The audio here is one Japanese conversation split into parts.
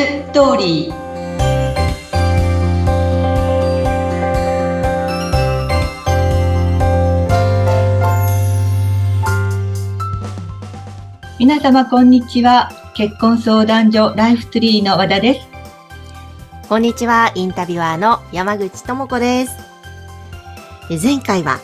ストーリー皆様こんにちは結婚相談所ライフツリーの和田ですこんにちは、インタビュアーの山口智子です。え前回は、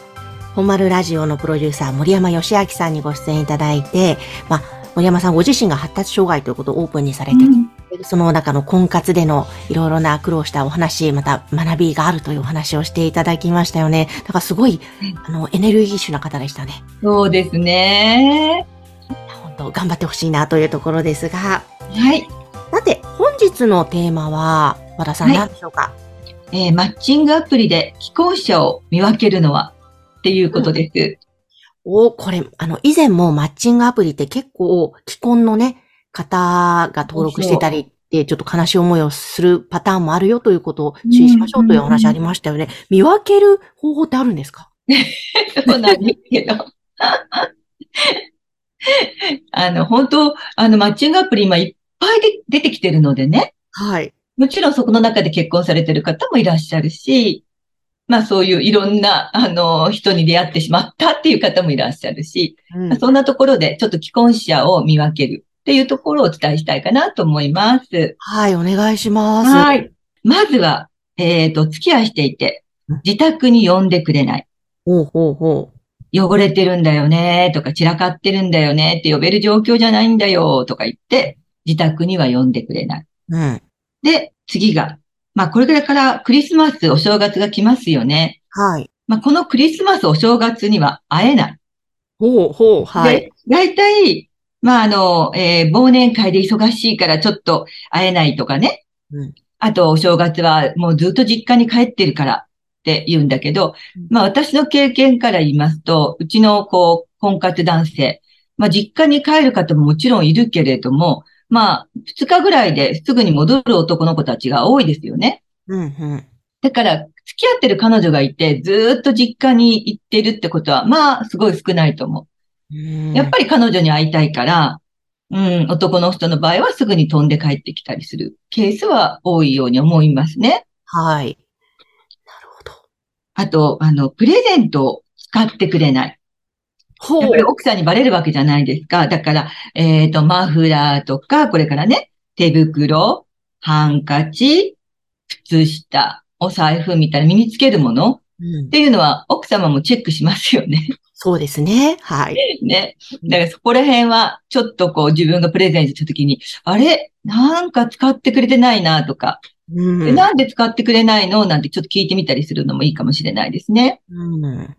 本丸ラジオのプロデューサー森山義明さんにご出演いただいて、まあ、森山さんご自身が発達障害ということをオープンにされて、うんその中の婚活でのいろいろな苦労したお話、また学びがあるというお話をしていただきましたよね。だからすごい、あの、エネルギッシュな方でしたね。そうですね。本当頑張ってほしいなというところですが、はい、さて、本日のテーマは、和田さんはい。何でしょうか、えーマッチングアプリで既婚者を見分けるのは？っていうことです、おこれ、あの、以前もマッチングアプリって結構、既婚のね、方が登録してたりって、ちょっと悲しい思いをするパターンもあるよということを注意しましょうというお話ありましたよね。見分ける方法ってあるんですか？そうなんですけど。あの、本当、あの、マッチングアプリ今いっぱいで出てきてるのでね。はい。もちろんそこの中で結婚されてる方もいらっしゃるし、まあそういういろんな、あの、人に出会ってしまったっていう方もいらっしゃるし、うんそんなところでちょっと既婚者を見分けるっていうところをお伝えしたいかなと思います。はい、お願いします。はい。まずは、えっ、と、付き合いしていてうん、自宅に呼んでくれない。ほうほうほ汚れてるんだよね、とか散らかってるんだよねって呼べる状況じゃないんだよ、とか言って、自宅には呼んでくれない。う。うん。で、次が、まあこれからクリスマス、お正月が来ますよね。はい。まあこのクリスマス、お正月には会えない。ほうほう、はい。で、大体、まああの、えー忘年会で忙しいからちょっと会えないとかね。うんあと、お正月はもうずっと実家に帰ってるからって言うんだけどうん、まあ私の経験から言いますと、うちのこう、婚活男性、まあ実家に帰る方ももちろんいるけれども、まあ2日ぐらいですぐに戻る男の子たちが多いですよね。うん、うん。だから、付き合ってる彼女がいて、ずーっと実家に行ってるってことは、まあ、すごい少ないと思うんう。やっぱり彼女に会いたいから、うん、男の人の場合はすぐに飛んで帰ってきたりするケースは多いように思いますね。はい。なるほど。あと、あの、プレゼントを使ってくれない。ほやっぱり奥さんにバレるわけじゃないですか。だから、えっ、と、マフラーとか、これからね、手袋、ハンカチ、靴下、お財布みたいな身につけるものうんっ。ていうのは奥様もチェックしますよね。そうですね。はい。ね。だからそこら辺は、ちょっとこう自分がプレゼントしたときに、あれ？なんか使ってくれてないなとか、うんでなんで使ってくれないの？なんてちょっと聞いてみたりするのもいいかもしれないですね。うん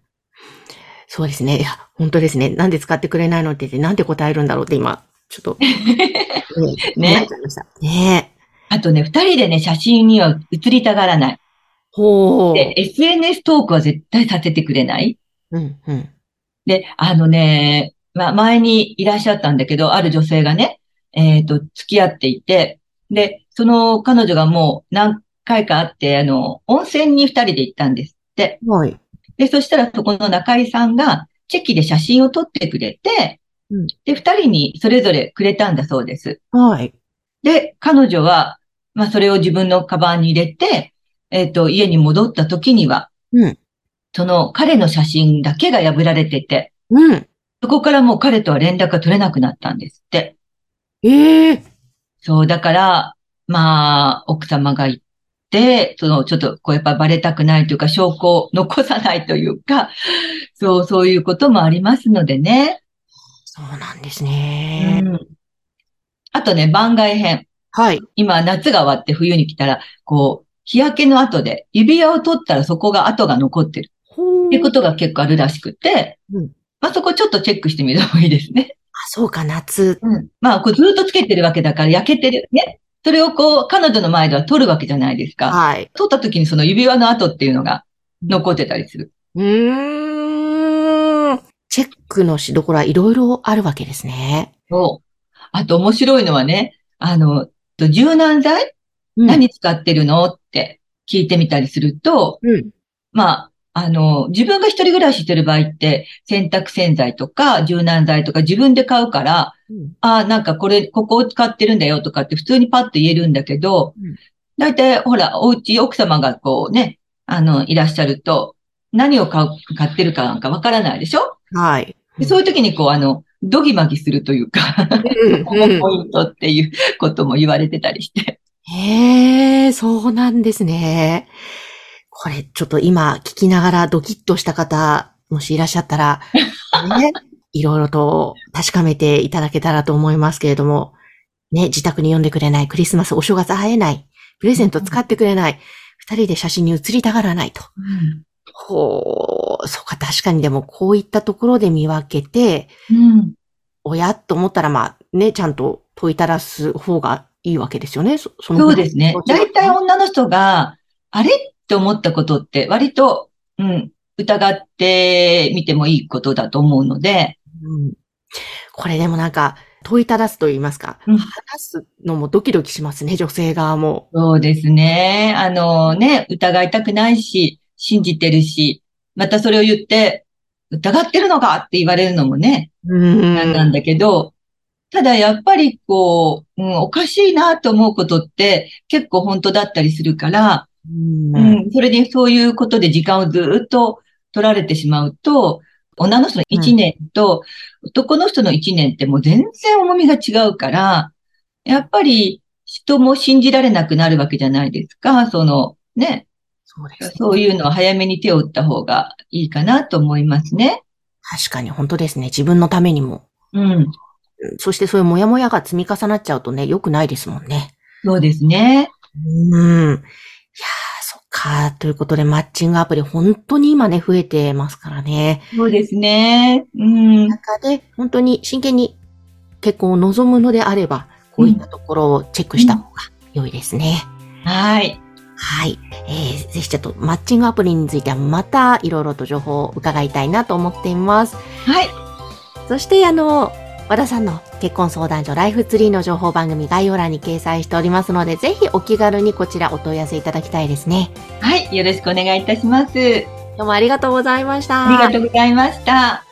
そうですね。いや、本当ですね。なんで使ってくれないのって言って、なんて答えるんだろうって今、ちょっと、ね思っちゃいました。ねあとね、二人でね、写真には写りたがらない。ほう。で、SNS トークは絶対させてくれない？うん、うん。で、あのね、まあ、前にいらっしゃったんだけど、ある女性がね、えっ、と、付き合っていて、で、その彼女がもう何回か会って、あの、温泉に二人で行ったんですって。はい。で、そしたらそこの中井さんが、チェキで写真を撮ってくれて、うんで、二人にそれぞれくれたんだそうです。はい。で、彼女は、まあ、それを自分のカバンに入れて、えっ、と、家に戻った時には、うん。その彼の写真だけが破られてて、うん。そこからもう彼とは連絡が取れなくなったんですって。ええそう、だから、まあ、奥様が言って、その、ちょっと、こう、やっぱバレたくないというか、証拠を残さないというか、そう、そういうこともありますのでね。そうなんですうね。ん。あとね、番外編。はい。今、夏が終わって冬に来たら、こう、日焼けの後で、指輪を取ったらそこが跡が残ってるっていうことが結構あるらしくて、うんまあそこちょっとチェックしてみるのもいいですね。あ、そうか、夏。うん。まあ、こうずっとつけてるわけだから焼けてる。ね。それをこう、彼女の前では取るわけじゃないですか。はい。取った時にその指輪の跡っていうのが残ってたりする。うーん。チェックのしどころはいろいろあるわけですね。そう。あと面白いのはね、あの、と柔軟剤うん何使ってるの？って聞いてみたりすると、うん。まあ、あの、自分が一人暮らししてる場合って、洗濯洗剤とか柔軟剤とか自分で買うから、うんあなんかこれ、ここを使ってるんだよとかって普通にパッと言えるんだけどうん、だいたいほら、お家、奥様がこうね、あの、いらっしゃると、何を買う、買ってるかなんかわからないでしょ？はい。でそういう時にこう、あの、ドギマギするというか、ポイントっていうことも言われてたりして。へえ、そうなんですね。これ、ちょっと今聞きながらドキッとした方、もしいらっしゃったら、ね、いろいろと確かめていただけたらと思いますけれども、ね、自宅に呼んでくれない、クリスマス、お正月会えない、プレゼント使ってくれない、二人で写真に写りたがらないと。ほう、そうか、確かにでもこういったところで見分けて、うん。親と思ったらまあね、ちゃんと問いただす方がいいわけですよね。そそうですね。だ大体女の人が、あれ？って思ったことって割と、うん、疑ってみてもいいことだと思うので、うんこれでもなんか、問いただすと言いますか、うん話すのもドキドキしますね、女性側も。そうですね。あのね、疑いたくないし、信じてるし、またそれを言って、疑ってるのかって言われるのもね、うんなんだけど、ただやっぱりこう、うん、おかしいなと思うことって結構本当だったりするから、うんうん、それでそういうことで時間をずっと取られてしまうと、女の人の1年と男の人の1年ってもう全然重みが違うから、やっぱり人も信じられなくなるわけじゃないですか。その、ね、そうですね。そういうのは早めに手を打った方がいいかなと思いますね。確かに本当ですね。自分のためにも。うん、うんそしてそういうモヤモヤが積み重なっちゃうとね、良くないですもんね。そうですね。うん。いやー、そっか。ということで、マッチングアプリ本当に今ね、増えてますからね。そうですね。うん、中で、本当に真剣に結婚を望むのであれば、こういったところをチェックした方が良いですね。はい。はい。えー、ぜひちょっとマッチングアプリについてはまたいろいろと情報を伺いたいなと思っています。はい。そして、あの、和田さんの結婚相談所ライフツリーの情報番組概要欄に掲載しておりますので、ぜひお気軽にこちらお問い合わせいただきたいですね。はい。よろしくお願いいたします。どうもありがとうございました。ありがとうございました。